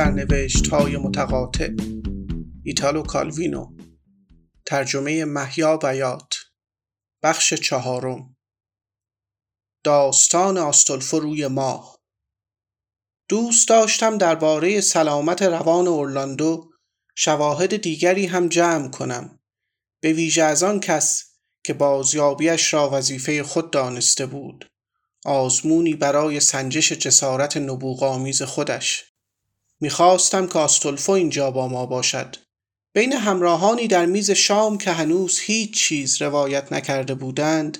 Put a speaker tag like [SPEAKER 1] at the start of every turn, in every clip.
[SPEAKER 1] سرنوشت های متقاطع. ایتالو کالوینو. ترجمه محیا بیات بخش چهارم. داستان آستولفو روی ماه. دوست داشتم درباره سلامت روان اورلاندو شواهد دیگری هم جمع کنم. به ویژه از آن کس که بازیابیش را وظیفه خود دانسته بود. آزمونی برای سنجش جسارت نبوغ خودش. می‌خواستم که آستولفو اینجا با ما باشد بین همراهانی در میز شام که هنوز هیچ چیز روایت نکرده بودند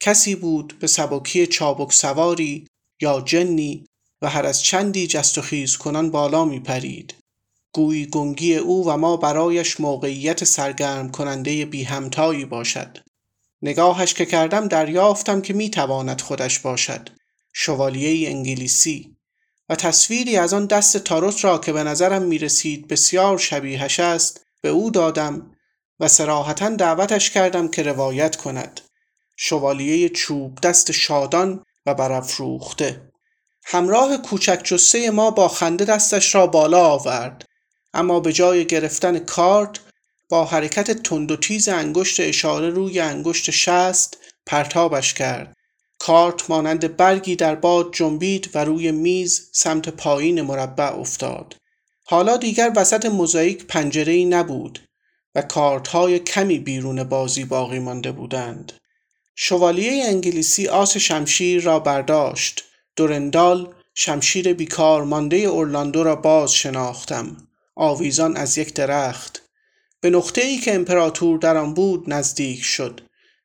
[SPEAKER 1] کسی بود به سبکی چابک سواری یا جنی و هر از چندی جست و خیز کنان بالا می پرید. گویی گنگی او و ما برایش موقعیت سرگرم کننده بی همتایی باشد. نگاهش که کردم دریافتم که می تواند خودش باشد. شوالیه انگلیسی و تصویری از آن دست تاروت را که به نظرم می رسید بسیار شبیهش است به او دادم و سراحتا دعوتش کردم که روایت کند. شوالیه چوب دست شادان و برافروخته. همراه کوچک جسه ما با خنده دستش را بالا آورد. اما به جای گرفتن کارت با حرکت تند و تیز انگشت اشاره روی انگشت شست پرتابش کرد. کارت مانند برگی در باد جنبید و روی میز سمت پایین مربع افتاد. حالا دیگر وسط موزاییک پنجره نبود و کارت های کمی بیرون بازی باقی مانده بودند. شوالیه انگلیسی آس شمشیر را برداشت. دورندال شمشیر بیکار مانده اورلاندو را باز شناختم. آویزان از یک درخت. به نقطه ای که امپراتور در آن بود نزدیک شد.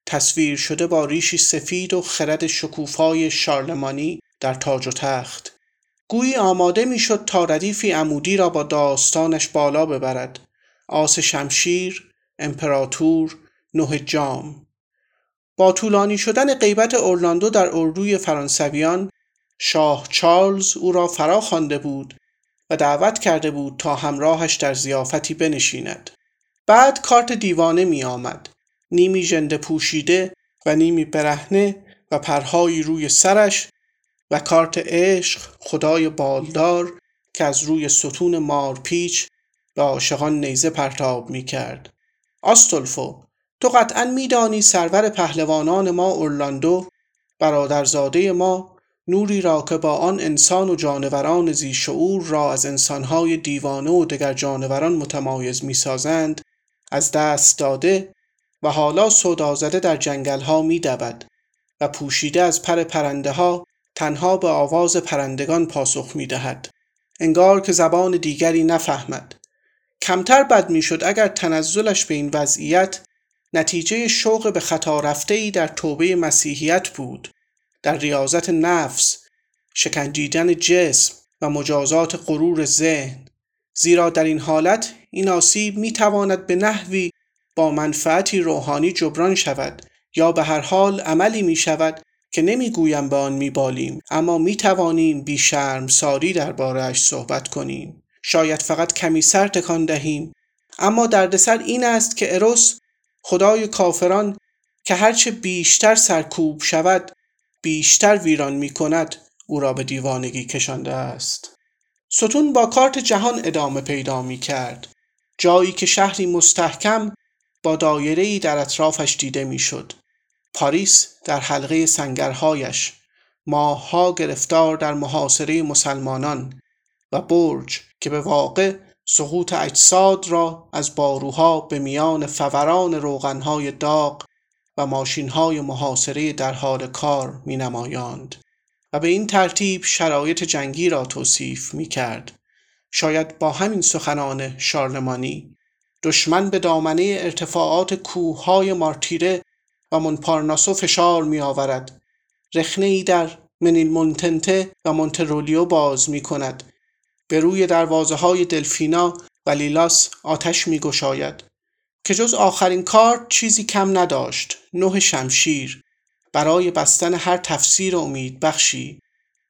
[SPEAKER 1] تصویر شده با ریشی سفید و خرد شکوفای شارلمانی در تاج و تخت. گویی آماده می‌شد تا ردیفی عمودی را با داستانش بالا ببرد. آس شمشیر امپراتور نه جام. با طولانی شدن غیبت اورلاندو در اردوی فرانسویان شاه چارلز او را فرا خوانده بود و دعوت کرده بود تا همراهش در زیافتی بنشیند. بعد کارت دیوانه می آمد نیمی ژنده پوشیده و نیمی برهنه و پرهایی روی سرش و کارت عشق خدای بالدار که از روی ستون مارپیچ به عاشقان نیزه پرتاب می کرد. آستولفو تو قطعا میدانی سرور پهلوانان ما اورلاندو برادرزاده ما نوری را که با آن انسان و جانوران زی شعور را از انسانهای دیوانه و دگر جانوران متمایز می‌سازند از دست داده و حالا صدا زده در جنگل ها می و پوشیده از پر پرنده ها تنها به آواز پرندگان پاسخ می دهد. انگار که زبان دیگری نفهمد. کمتر بد می شد اگر تنزلش به این وضعیت نتیجه شوق به خطا رفته ای در توبه مسیحیت بود در ریاضت نفس شکنجیدن جسم و مجازات غرور ذهن زیرا در این حالت این آسیب می تواند به نحوی با منفعتی روحانی جبران شود یا به هر حال عملی می شود که نمی‌گویم به آن میبالیم اما می توانیم بی شرم ساری دربارهاش صحبت کنیم. شاید فقط کمی سر تکان دهیم اما دردسر این است که اروس خدای کافران که هرچه بیشتر سرکوب شود بیشتر ویران می کند او را به دیوانگی کشانده است. ستون با کارت جهان ادامه پیدا می کرد. جایی که شهری مستحکم با دایره در اطرافش دیده می شد پاریس در حلقه سنگرهایش ماهها گرفتار در محاصره مسلمانان و برج که به واقع سقوط اجساد را از باروها به میان فوران روغنهای داغ و ماشینهای محاصره در حال کار می نمایاند و به این ترتیب شرایط جنگی را توصیف می کرد. شاید با همین سخنان شارلمانی دشمن به دامنه ارتفاعات کوههای مارتیره و منپارناسو فشار می آورد. رخنه ای در منیل مونتنته و مونترولیو باز می کند به روی دروازه های دلفینا و لیلاس آتش می گشاید که جز آخرین کار چیزی کم نداشت. نه شمشیر. برای بستن هر تفسیر امید بخشی.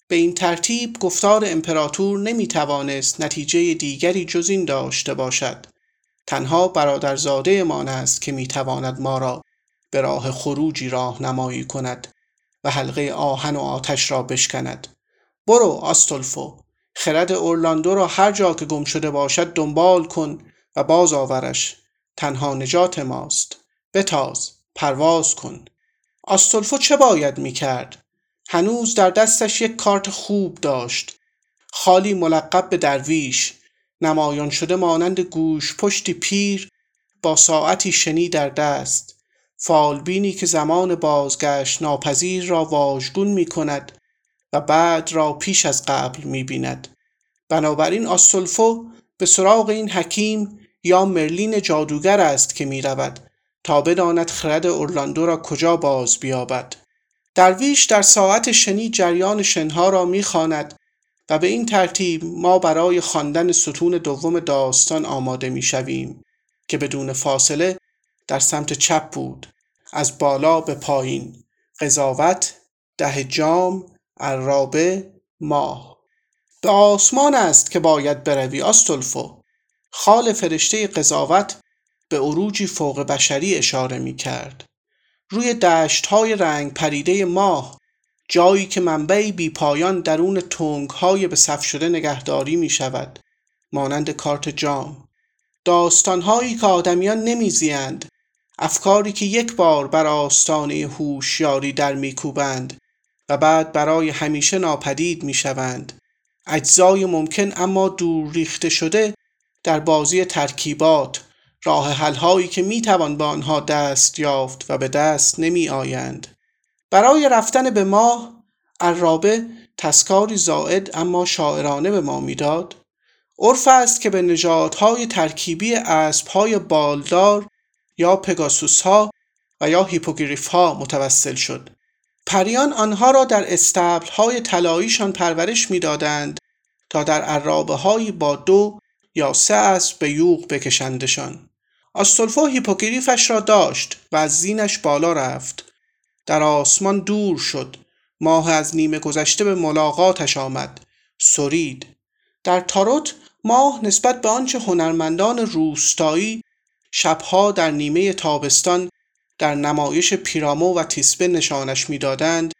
[SPEAKER 1] به این ترتیب گفتار امپراتور نمی توانست نتیجه دیگری جز این داشته باشد. تنها برادرزاده مان است که می تواند ما را به راه خروجی راه نمایی کند و حلقه آهن و آتش را بشکند. برو آستولفو. خرد اورلاندو را هر جا که گم شده باشد دنبال کن و باز آورش. تنها نجات ماست. بتاز پرواز کن. آستولفو چه باید می کرد؟ هنوز در دستش یک کارت خوب داشت. خالی ملقب به درویش. نمایان شده مانند گوش پشتی پیر با ساعتی شنی در دست فالبینی که زمان بازگشت ناپذیر را واژگون می کند و بعد را پیش از قبل می بیند. بنابراین آستولفو به سراغ این حکیم یا مرلین جادوگر است که می رود تا بداند خرد اورلاندو را کجا باز بیابد. درویش در ساعت شنی جریان شنها را می‌خواند و به این ترتیب ما برای خواندن ستون دوم داستان آماده می‌شویم که بدون فاصله در سمت چپ بود از بالا به پایین. قضاوت ده جام عرابه ماه. به آسمان است که باید بروی آستولفو. خال فرشته قضاوت به عروجی فوق بشری اشاره می کرد. روی دشت های رنگ پریده ماه جایی که منبعی بی پایان درون تونگ های به صف شده نگهداری می شود. مانند کارت جام. داستان هایی که آدمیان نمیزیند. افکاری که یک بار بر آستانه هوشیاری در میکوبند و بعد برای همیشه ناپدید می‌شوند. اجزای ممکن اما دور ریخته شده در بازی ترکیبات راه حلهایی که می‌توان به آنها دست یافت و به دست نمی آیند. برای رفتن به ماه عرابه تذکاری زائد اما شاعرانه به ما می‌داد. عرف است که به نژادهای ترکیبی اسبهای بالدار یا پگاسوس ها و یا هیپوگریف ها متوسل شد. پریان آنها را در استبل های طلاییشان پرورش می‌دادند تا در عرابه هایی با دو یا سه اسب به یوغ بکشندشان. آستولفو هیپوگریفش را داشت و از زینش بالا رفت. در آسمان دور شد. ماه از نیمه گذشته به ملاقاتش آمد. سرید در تاروت ماه نسبت به آنچه هنرمندان روستایی شبها در نیمه تابستان در نمایش پیرامو و تیسبه نشانش می‌دادند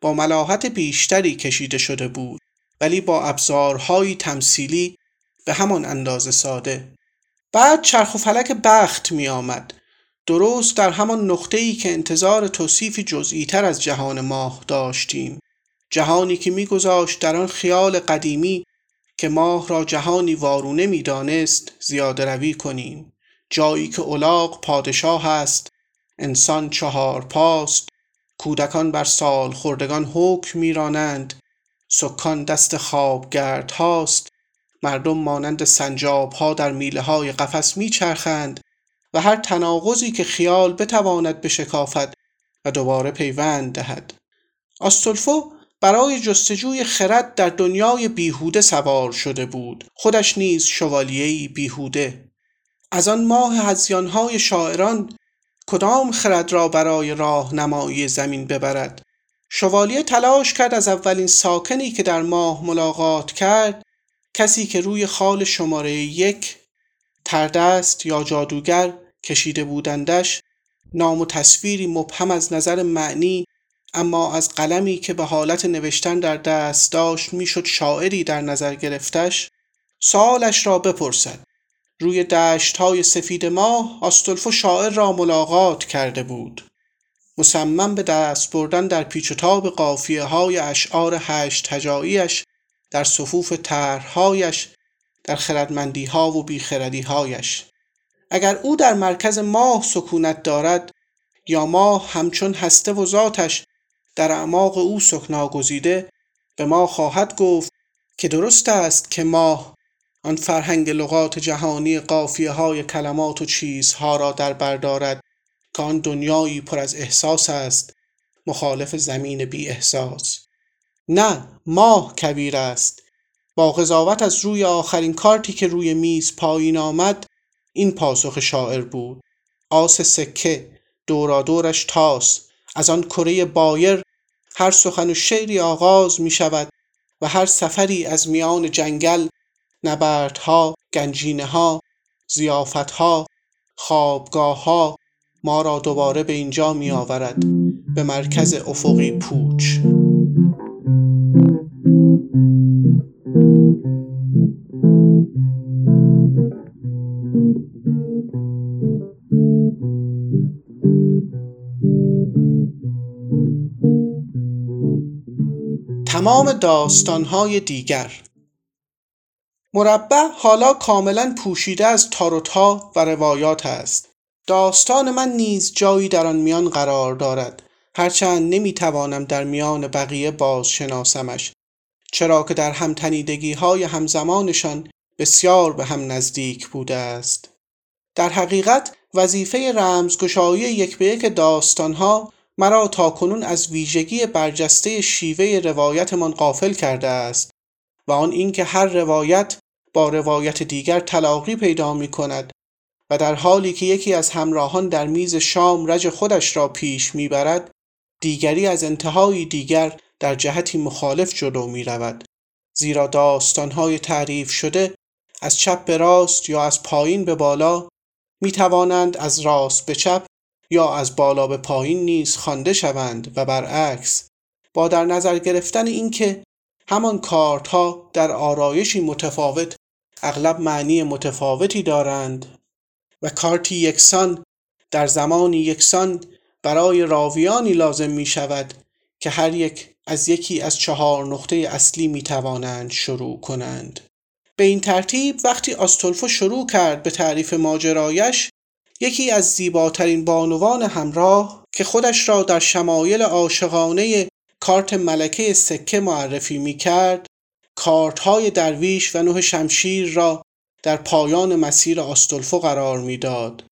[SPEAKER 1] با ملاحت بیشتری کشیده شده بود ولی با ابزارهایی تمثیلی به همان اندازه ساده. بعد چرخ و فلک بخت می آمد درست در همان نقطه ای که انتظار توصیفی جزئی تر از جهان ماه داشتیم. جهانی که میگذاشت در آن خیال قدیمی که ماه را جهانی وارونه می‌دانست زیاده روی کنیم. جایی که اولاق پادشاه است انسان چهار پاست کودکان بر سال خوردگان حکم میرانند سکان دست خوابگرد هاست مردم مانند سنجاب ها در میله های قفس میچرخند و هر تناقضی که خیال بتواند بشکافد و دوباره پیوند دهد. آستولفو برای جستجوی خرد در دنیای بیهوده سوار شده بود. خودش نیز شوالیهی بیهوده. از آن ماه هزیانهای شاعران کدام خرد را برای راه نمایی زمین ببرد؟ شوالیه تلاش کرد از اولین ساکنی که در ماه ملاقات کرد کسی که روی خال شماره یک تردست یا جادوگر کشیده بودندش نام و تصویری مبهم از نظر معنی اما از قلمی که به حالت نوشتن در دست داشت می‌شد شاعری در نظر گرفتش سوالش را بپرسد. روی دشت های سفید ماه آستولفو شاعر را ملاقات کرده بود. مصمم به دست بردن در پیچ و تاب قافیه های اشعار هشت هجاییش در صفوف طرحهایش در خردمندی ها و بیخردی هایش اگر او در مرکز ماه سکونت دارد یا ماه همچون هسته و ذاتش در اعماق او سکنا گزیده به ما خواهد گفت که درست است که ماه آن فرهنگ لغات جهانی قافیه های کلمات و چیزها را در بردارد که آن دنیایی پر از احساس است مخالف زمین بی احساس. نه ماه کبیر است. با قضاوت از روی آخرین کارتی که روی میز پایین آمد این پاسخ شاعر بود. آس سکه دورا دورش تاس. از آن کره بایر هر سخن و شعری آغاز می شود و هر سفری از میان جنگل نبردها گنجینه ها زیافت ها خوابگاه ها ما را دوباره به اینجا می آورد به مرکز افقی پوچ. تمام داستانهای دیگر. مربع حالا کاملا پوشیده از تاروتها و روایات است. داستان من نیز جایی در آن میان قرار دارد. هرچند نمی‌توانم در میان بقیه باز شناسمش. چرا که در همتنیدگی های همزمانشان بسیار به هم نزدیک بوده است. در حقیقت وظیفه رمزگشایی یک به یک داستانها مرا تاکنون از ویژگی برجسته شیوه روایتمان قافل کرده است و آن اینکه هر روایت با روایت دیگر تلاقی پیدا می کند و در حالی که یکی از همراهان در میز شام رج خودش را پیش می‌برد دیگری از انتهای دیگر در جهتی مخالف جلو می رود زیرا داستانهای تعریف شده از چپ به راست یا از پایین به بالا می توانند از راست به چپ یا از بالا به پایین نیز خوانده شوند و برعکس با در نظر گرفتن اینکه همان کارت ها در آرایشی متفاوت اغلب معنی متفاوتی دارند و کارتی یکسان در زمانی یکسان برای راویانی لازم می شود که هر یک از یکی از چهار نقطه اصلی می توانند شروع کنند. به این ترتیب وقتی آستولفو شروع کرد به تعریف ماجرایش یکی از زیباترین بانوان همراه که خودش را در شمایل عاشقانه کارت ملکه سکه معرفی می کرد کارت های درویش و نوح شمشیر را در پایان مسیر آستولفو قرار می‌داد.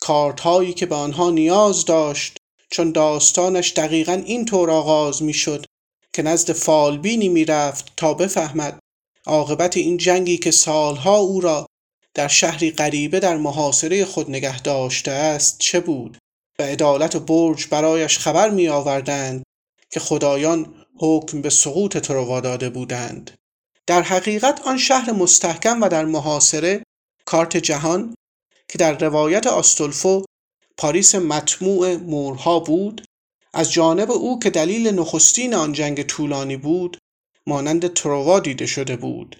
[SPEAKER 1] کارت هایی که به آنها نیاز داشت چون داستانش دقیقا این طور آغاز می شد که نزد فالبینی می رفت تا بفهمد عاقبت این جنگی که سالها او را در شهری غریبه در محاصره خود نگه داشته است چه بود؟ و عدالت برج برایش خبر می آوردند که خدایان حکم به سقوط تروا داده بودند. در حقیقت آن شهر مستحکم و در محاصره کارت جهان که در روایت آستولفو پاریس مطموع مورها بود از جانب او که دلیل نخستین آن جنگ طولانی بود مانند تروا دیده شده بود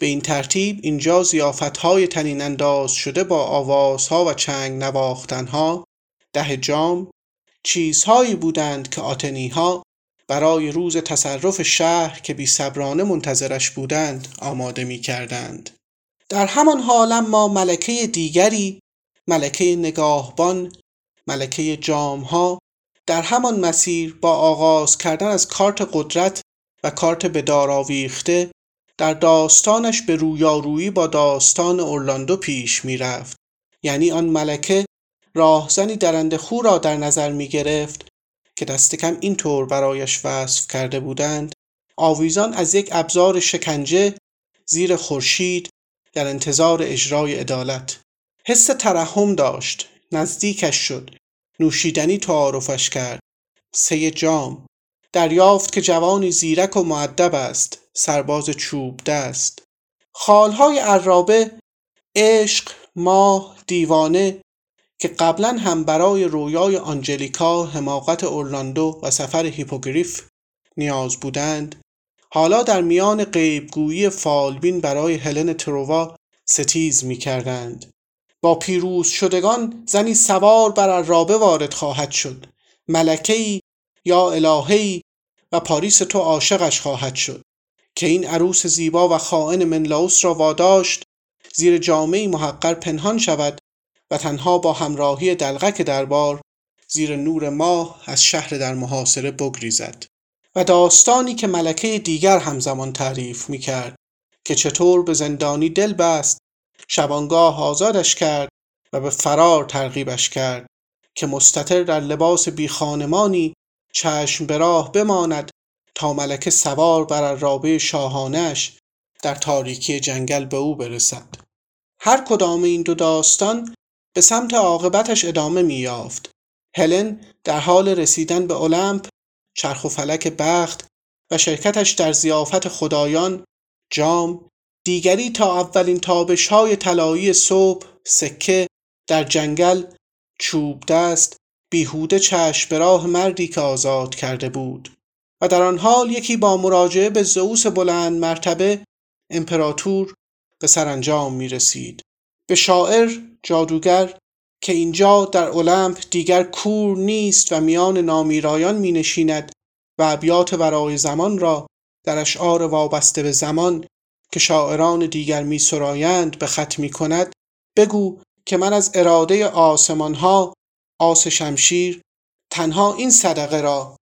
[SPEAKER 1] به این ترتیب اینجا زیافتهای تنین انداز شده با آوازها و چنگ نواختنها ده جام چیزهایی بودند که آتنیها برای روز تصرف شهر که بی صبرانه منتظرش بودند آماده می کردند. در همان حال ما ملکه دیگری ملکه نگاهبان ملکه جامها در همان مسیر با آغاز کردن از کارت قدرت و کارت به آویخته در داستانش به رویارویی با داستان اورلاندو پیش می رفت. یعنی آن ملکه راهزنی درنده خو را در نظر می گرفت که دست کم اینطور برایش وصف کرده بودند. آویزان از یک ابزار شکنجه زیر خورشید در انتظار اجرای عدالت. حس ترحم داشت نزدیکش شد. نوشیدنی تعارفش کرد. سه جام. دریافت که جوانی زیرک و معدب است سرباز چوب دست خالهای عرابه عشق ماه دیوانه که قبلا هم برای رویای آنجلیکا حماقت اورلاندو و سفر هیپوگریف نیاز بودند حالا در میان غیبگویی فالبین برای هلن تروا ستیز می کردند. با پیروز شدگان زنی سوار بر ارابه وارد خواهد شد ملکه‌ای یا الهه‌ای و پاریس تو عاشقش خواهد شد که این عروس زیبا و خائن منلاوس را واداشت زیر جامعی محقر پنهان شود و تنها با همراهی دلغک دربار زیر نور ماه از شهر در محاصره بگریزد. و داستانی که ملکه دیگر همزمان تعریف می کرد که چطور به زندانی دل بست شبانگاه آزادش کرد و به فرار ترغیبش کرد که مستطر در لباس بی خانمانی چشم به راه بماند تا ملکه سوار بر رابه شاهانش در تاریکی جنگل به او برسد. هر کدام این دو داستان به سمت عاقبتش ادامه میافت هلن در حال رسیدن به المپ چرخ و فلک بخت و شرکتش در زیافت خدایان جام دیگری تا اولین تابش های طلایی صبح سکه در جنگل چوب دست بیهوده چشم به راه مردی که آزاد کرده بود و در آن حال یکی با مراجعه به زئوس بلند مرتبه امپراتور به سرانجام می رسید به شاعر جادوگر که اینجا در المپ دیگر کور نیست و میان نامیرایان می نشیند و ابیات برای زمان را در اشعار وابسته به زمان که شاعران دیگر می سرایند به خط می کند بگو که من از اراده آسمان ها آس شمشیر تنها این صدقه را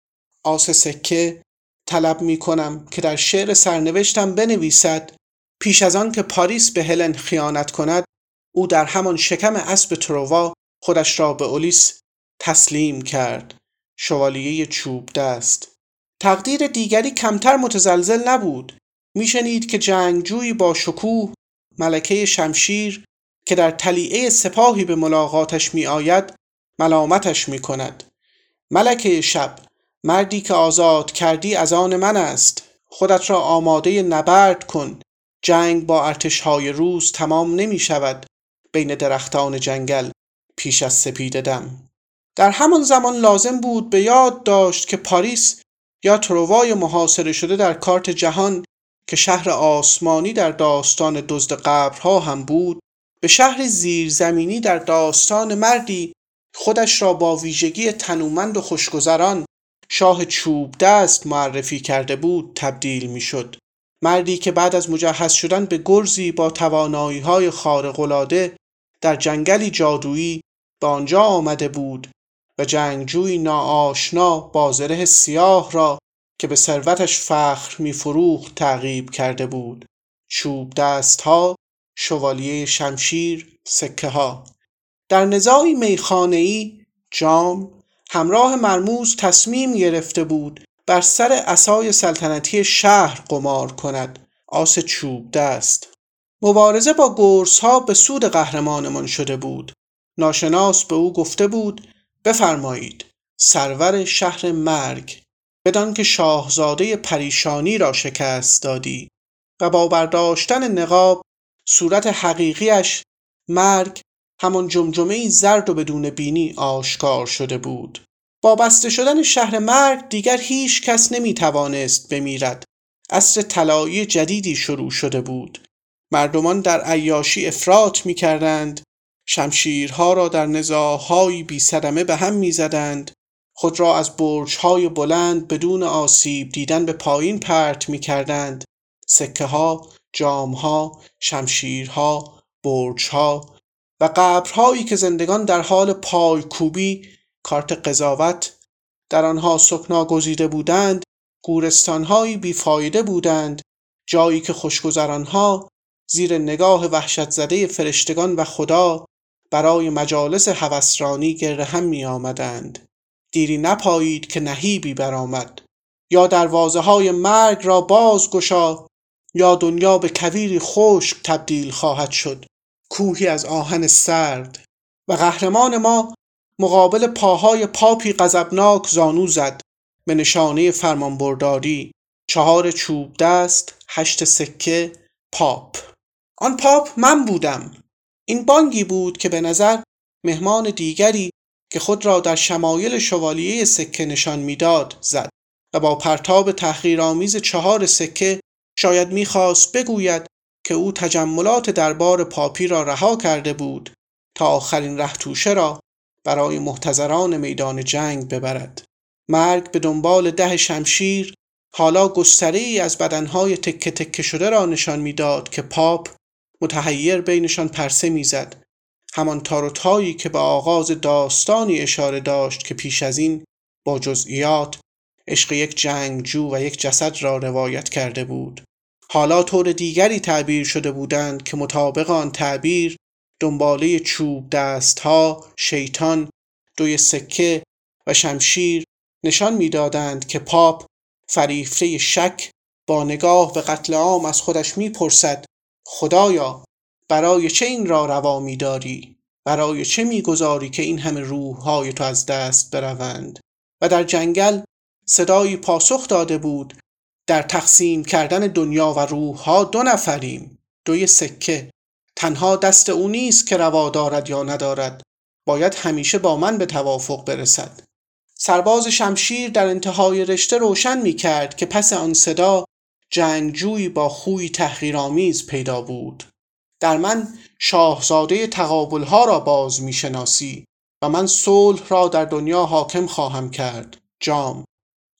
[SPEAKER 1] آس سکه طلب می کنم که در شعر سرنوشتم بنویسد. پیش از آن که پاریس به هلن خیانت کند او در همان شکم اسب تروا خودش را به اولیس تسلیم کرد. شوالیه چوب دست. تقدیر دیگری کمتر متزلزل نبود. میشنید که جنگجویی با شکوه ملکه شمشیر که در تلیعه سپاهی به ملاقاتش می آید ملامتش می کند ملکه شب مردی که آزاد کردی از آن من است. خودت را آماده نبرد کن. جنگ با ارتشهای روز تمام نمی شود. بین درختان جنگل پیش از سپید دم. در همان زمان لازم بود به یاد داشت که پاریس یا تروای محاصره شده در کارت جهان که شهر آسمانی در داستان دزد قبرها هم بود به شهر زیرزمینی در داستان مردی خودش را با ویژگی تنومند و خوشگذران شاه چوب دست معرفی کرده بود تبدیل می‌شد. مردی که بعد از مجهز شدن به گرزی با توانایی های خارقلاده در جنگلی جادویی به آنجا آمده بود و جنگجوی ناآشنا با زره سیاه را که به ثروتش فخر میفروخت تعقیب کرده بود چوب دست ها شوالیه شمشیر سکه ها در نزاعی میخانه‌ای جام همراه مرموز تصمیم گرفته بود بر سر اسای سلطنتی شهر قمار کند. آس چوب دست. مبارزه با گرس ها به سود قهرمانمان شده بود. ناشناس به او گفته بود بفرمایید سرور شهر مرگ بدان که شاهزاده پریشانی را شکست دادی. و با برداشتن نقاب صورت حقیقیش مرگ همان جمجمه زرد و بدون بینی آشکار شده بود. با بسته شدن شهر مرگ دیگر هیچ کس نمی توانست بمیرد. عصر طلایی جدیدی شروع شده بود. مردمان در عیاشی افراط می کردند شمشیرها را در نزاعهایی بی صدمه به هم می زدند خود را از برجهای بلند بدون آسیب دیدن به پایین پرت می کردند سکه ها، جام ها، شمشیرها، برجها و قبرهایی که زندگان در حال پایکوبی کارت قضاوت در آنها سکنا گزیده بودند گورستانهایی بیفایده بودند جایی که خوشگذرانها زیر نگاه وحشت زده فرشتگان و خدا برای مجالس هوسرانی گرد هم می آمدند. دیری نپایید که نهیبی برآمد یا دروازه های مرگ را باز گشا یا دنیا به کویری خشک تبدیل خواهد شد کوهی از آهن سرد و قهرمان ما مقابل پاهای پاپی غضبناک زانو زد به نشانه فرمانبرداری. چهار چوب دست هشت سکه پاپ. آن پاپ من بودم. این بانگی بود که به نظر مهمان دیگری که خود را در شمایل شوالیه سکه نشان می‌داد زد و با پرتاب تحقیرآمیز چهار سکه شاید می‌خواست بگوید که او تجملات دربار پاپی را رها کرده بود تا آخرین رهتوشه را برای محتضران میدان جنگ ببرد. مرگ به دنبال ده شمشیر حالا گستره ای از بدنهای تکه تکه شده را نشان می‌داد که پاپ متحیر بینشان پرسه می‌زد. همان تاروتایی که به آغاز داستانی اشاره داشت که پیش از این با جزئیات عشق یک جنگجو و یک جسد را روایت کرده بود. حالا طور دیگری تعبیر شده بودند که مطابق آن تعبیر دنباله چوب دستها شیطان دوی سکه و شمشیر نشان می‌دادند که پاپ فریفته شک با نگاه به قتل عام از خودش می‌پرسد خدایا برای چه این را روا میداری؟ برای چه می‌گذاری که این همه روحهای تو از دست بروند؟ و در جنگل صدایی پاسخ داده بود در تقسیم کردن دنیا و روحها دو نفریم. دوی سکه. تنها دست او نیست که روا دارد یا ندارد. باید همیشه با من به توافق برسد. سرباز شمشیر در انتهای رشته روشن می کرد که پس آن صدا جنگجویی با خوی تحقیرآمیز پیدا بود. در من شاهزاده تقابلها را باز می شناسی و من صلح را در دنیا حاکم خواهم کرد. جام.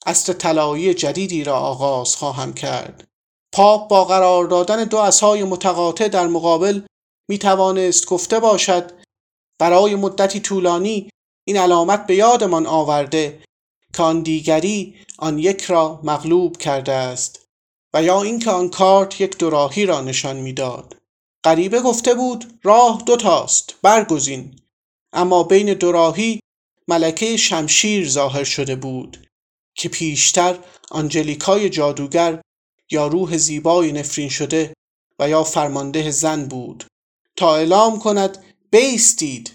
[SPEAKER 1] اصر طلایی جدیدی را آغاز خواهم کرد. پاپ با قرار دادن دو اسای متقاطع در مقابل می توانست گفته باشد برای مدتی طولانی این علامت به یادمان آورده که آن دیگری آن یک را مغلوب کرده است و یا اینکه آن کارت یک دوراهی را نشان می‌داد. غریبه گفته بود راه دوتاست برگزین. اما بین دوراهی ملکه شمشیر ظاهر شده بود. که پیشتر آنجلیکای جادوگر یا روح زیبای نفرین شده و یا فرمانده زن بود. تا اعلام کند بیستید.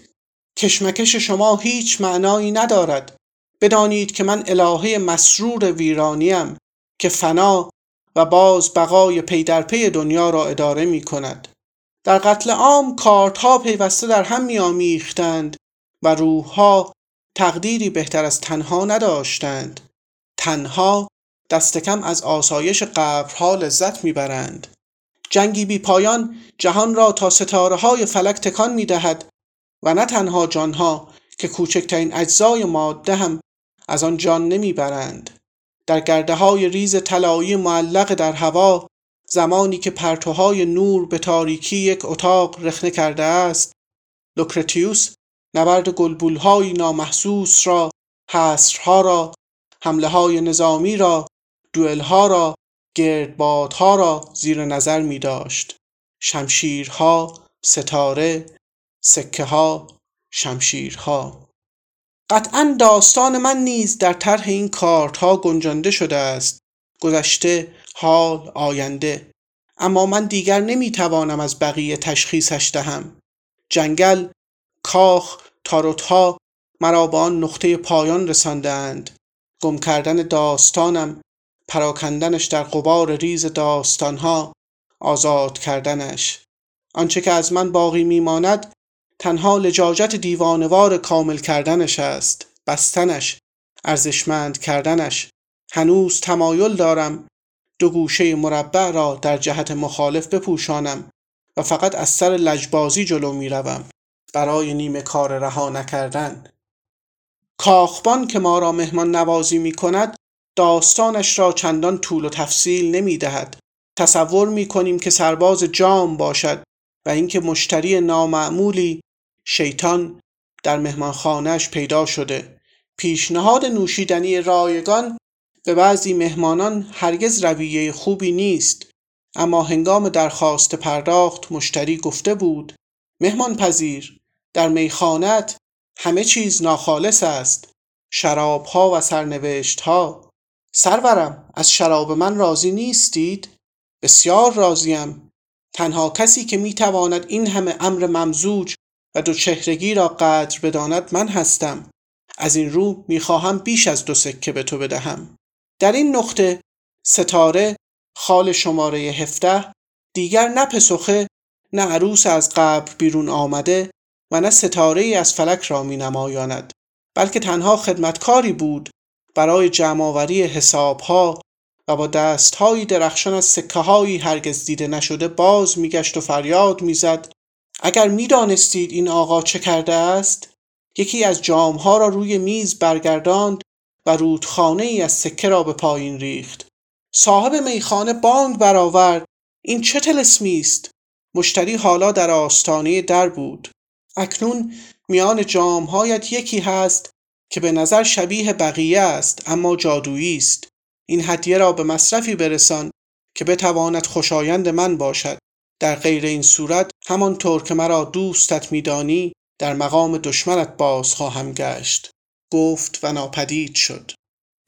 [SPEAKER 1] کشمکش شما هیچ معنایی ندارد. بدانید که من الهه مسرور ویرانیم که فنا و باز بقای پی در پی دنیا را اداره می کند. در قتل عام کارتها پیوسته در هم می آمیختند و روحها تقدیری بهتر از تنها نداشتند. تنها دست کم از آسایش قبرها لذت می‌برند. جنگی بی پایان جهان را تا ستاره های فلک تکان می دهد و نه تنها جانها که کوچکترین اجزای ماده هم از آن جان نمی‌برند. در گرده های ریز طلایی معلق در هوا زمانی که پرتوهای نور به تاریکی یک اتاق رخنه کرده است لوکرتیوس نبرد گلبولهای نامحسوس را حصرها را حمله های نظامی را دوئلها را گردبادها را زیر نظر می داشت شمشیرها ستاره سکه ها شمشیرها. قطعا داستان من نیز در طرح این کارتها گنجانده شده است. گذشته حال آینده. اما من دیگر نمی‌توانم از بقیه تشخیصش دهم. جنگل کاخ تاروتها مرا به آن نقطه پایان رساندند گم کردن داستانم پراکندنش در قبار ریز داستانها آزاد کردنش. آنچه که از من باقی میماند تنها لجاجت دیوانوار کامل کردنش است. بستنش ارزشمند کردنش. هنوز تمایل دارم دو گوشه مربع را در جهت مخالف بپوشانم و فقط از سر لجبازی جلو می روم برای نیمه کار رها نکردن. کاخبان که ما را مهمان نوازی می کند داستانش را چندان طول و تفصیل نمی دهد تصور می کنیم که سرباز جام باشد و اینکه مشتری نامعمولی شیطان در مهمانخانهش پیدا شده. پیشنهاد نوشیدنی رایگان به بعضی مهمانان هرگز رویه خوبی نیست. اما هنگام درخواست پرداخت مشتری گفته بود مهمان پذیر در میخانت همه چیز ناخالص است. شرابها و سرنوشتها. سرورم از شراب من راضی نیستید؟ بسیار راضیم. تنها کسی که می‌تواند این همه امر ممزوج و دو چهرگی را قدر بداند من هستم. از این رو می‌خواهم بیش از دو سکه به تو بدهم. در این نقطه ستاره خال شماره هفته دیگر نه پسخه نه عروس از قبر بیرون آمده و نه ستاره ای از فلک را می نمایاند بلکه تنها خدمتکاری بود برای جمعآوری حسابها و با دستهایی درخشان از سکه هایی هرگز دیده نشده باز میگشت و فریاد می‌زد اگر می‌دانستید این آقا چه کرده است؟ یکی از جامها را روی میز برگرداند و رودخانه ای از سکه را به پایین ریخت. صاحب میخانه بانگ برآورد این چه تلسمی است؟ مشتری حالا در آستانه در بود. اکنون میان جامهایت یکی هست که به نظر شبیه بقیه است اما جادویی است. این هدیه را به مصرفی برسان که بتواند خوشایند من باشد. در غیر این صورت همانطور که مرا دوستت میدانی در مقام دشمنت باز خواهم گشت. گفت و ناپدید شد.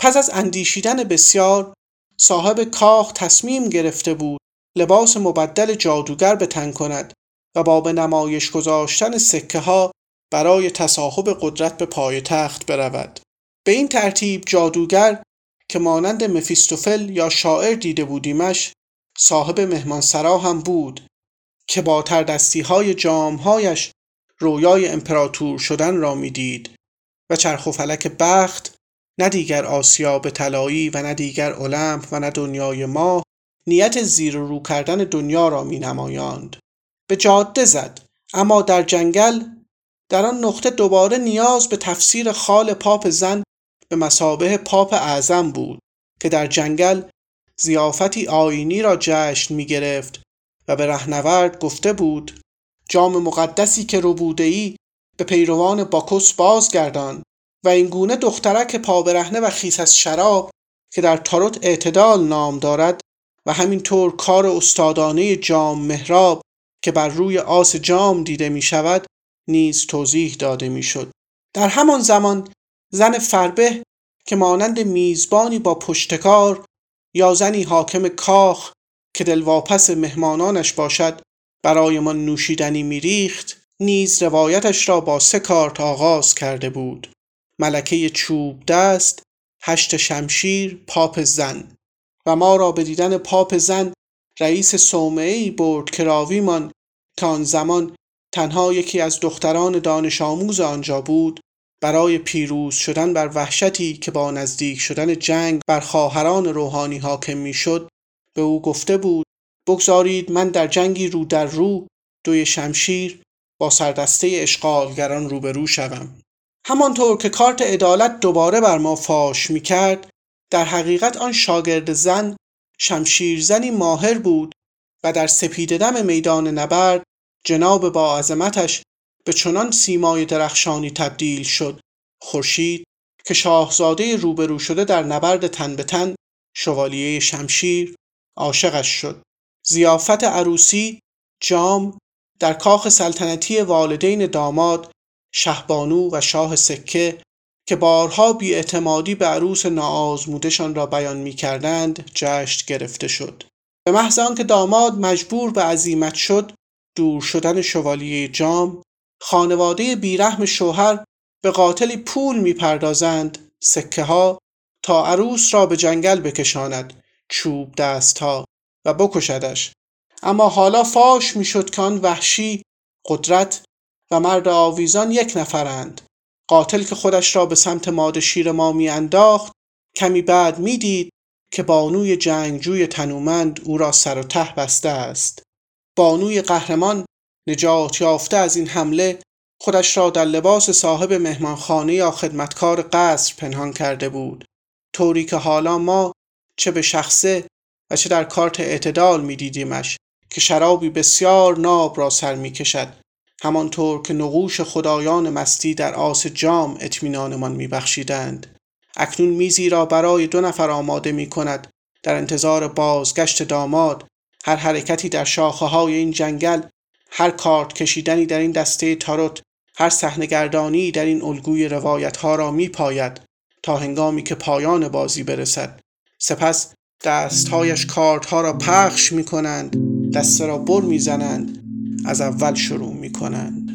[SPEAKER 1] پس از اندیشیدن بسیار صاحب کاخ تصمیم گرفته بود لباس مبدل جادوگر به تن کند. و با به نمایش گذاشتن سکه ها برای تصاحب قدرت به پای تخت برود به این ترتیب جادوگر که مانند مفیستوفل یا شاعر دیده بودیمش صاحب مهمانسرا هم بود که با تردستی های جامهایش رویای امپراتور شدن را می‌دید و چرخ و فلک بخت نه دیگر آسیاب طلایی و نه دیگر المپ و نه دنیای ما نیت زیر و رو کردن دنیا را می نمایاند. به جاده زد. اما در جنگل در آن نقطه دوباره نیاز به تفسیر خال پاپ زن به مسابه پاپ اعظم بود که در جنگل زیافتی آینی را جشن می گرفت و به رهنورد گفته بود جام مقدسی که رو ای به پیروان باکوس بازگردان و این گونه دخترک پابرهنه و خیس از شراب که در تاروت اعتدال نام دارد و همینطور کار استادانه جام مهراب که بر روی آس جام دیده می شود نیز توضیح داده می شد. در همان زمان زن فربه که مانند میزبانی با پشتکار یا زنی حاکم کاخ که دلواپس مهمانانش باشد برایمان نوشیدنی میریخت نیز روایتش را با سه کارت آغاز کرده بود ملکه چوب دست هشت شمشیر پاپ زن و ما را به دیدن پاپ زن رئیس صومعه برد که راویمان که آن زمان تنها یکی از دختران دانش آموز آنجا بود. برای پیروز شدن بر وحشتی که با نزدیک شدن جنگ بر خواهران روحانی حاکم می‌شد به او گفته بود بگذارید من در جنگی رو در رو دوی شمشیر با سردسته اشغالگران روبرو شوم. همانطور که کارت عدالت دوباره بر ما فاش می کرد در حقیقت آن شاگرد زن شمشیرزنی ماهر بود و در سپیددم میدان نبرد جناب با عظمتش به چنان سیمای درخشانی تبدیل شد. خورشید که شاهزاده روبرو شده در نبرد تن به تن شوالیه شمشیر عاشقش شد. زیافت عروسی جام در کاخ سلطنتی والدین داماد شهبانو و شاه سکه که بارها بیاعتمادی به عروس ناآزمودشان را بیان می کردند جشن گرفته شد. به محض آنکه داماد مجبور به عزیمت شد دور شدن شوالیه جام خانواده بیرحم شوهر به قاتلی پول می‌پردازند سکه ها تا عروس را به جنگل بکشاند چوب دست ها و بکشدش. اما حالا فاش می‌شد که آن وحشی قدرت و مرد آویزان یک نفرند. قاتل که خودش را به سمت ماد شیر ما میانداخت کمی بعد می‌دید که بانوی جنگجوی تنومند او را سر و ته بسته است. بانوی قهرمان نجات یافته از این حمله خودش را در لباس صاحب مهمانخانه یا خدمتکار قصر پنهان کرده بود. طوری که حالا ما چه به شخصه و چه در کارت اعتدال میدیدیمش که شرابی بسیار ناب را سر می کشد همانطور که نقوش خدایان مستی در آس جام اطمینانمان میبخشیدند. اکنون میزی را برای دو نفر آماده می کند در انتظار بازگشت داماد هر حرکتی در شاخه های این جنگل هر کارت کشیدنی در این دسته تاروت هر صحنهگردانی در این الگوی روایت ها را می پاید تا هنگامی که پایان بازی برسد. سپس دستهایش کارت ها را پخش می کنند دسته را بر می زنند از اول شروع می کنند